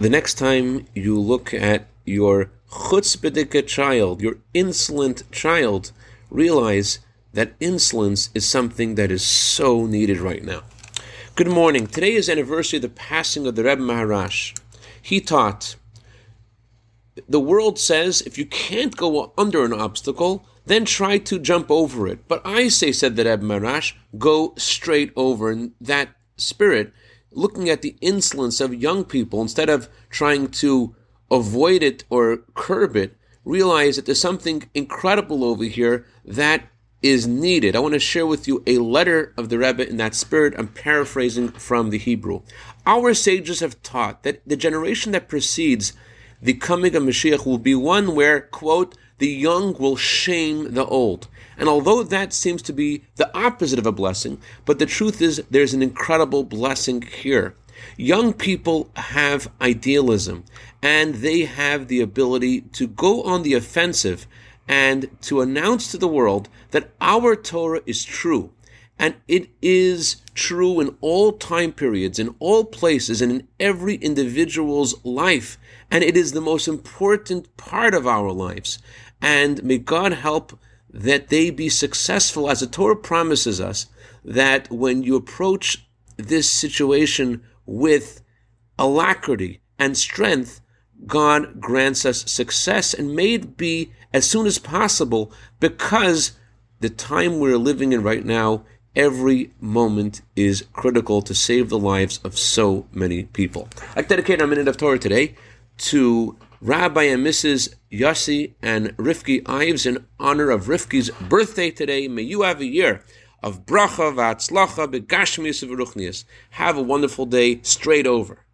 the next time you look at your chutzpedika child, your insolent child, realize that insolence is something that is so needed right now. Good morning. Today is anniversary of the passing of the Rebbe Maharash. He taught, the world says if you can't go under an obstacle, then try to jump over it. But I say, said the Rebbe Maharash, go straight over. And that spirit, looking at the insolence of young people, instead of trying to avoid it or curb it, realize that there's something incredible over here that is needed. I want to share with you a letter of the Rebbe in that spirit. I'm paraphrasing from the Hebrew. Our sages have taught that the generation that precedes the coming of Mashiach will be one where, quote, the young will shame the old. And although that seems to be the opposite of a blessing, but the truth is there's an incredible blessing here. Young people have idealism and they have the ability to go on the offensive and to announce to the world that our Torah is true. And it is true in all time periods, in all places, and in every individual's life. And it is the most important part of our lives. And may God help that they be successful, as the Torah promises us, that when you approach this situation with alacrity and strength, God grants us success and may it be as soon as possible because the time we're living in right now, every moment is critical to save the lives of so many people. I dedicate our minute of Torah today to Rabbi and Mrs. Yossi and Rifki Ives in honor of Rifki's birthday today. May you have a year of bracha v'atzlacha begashmius v'ruchnius. Have a wonderful day straight over.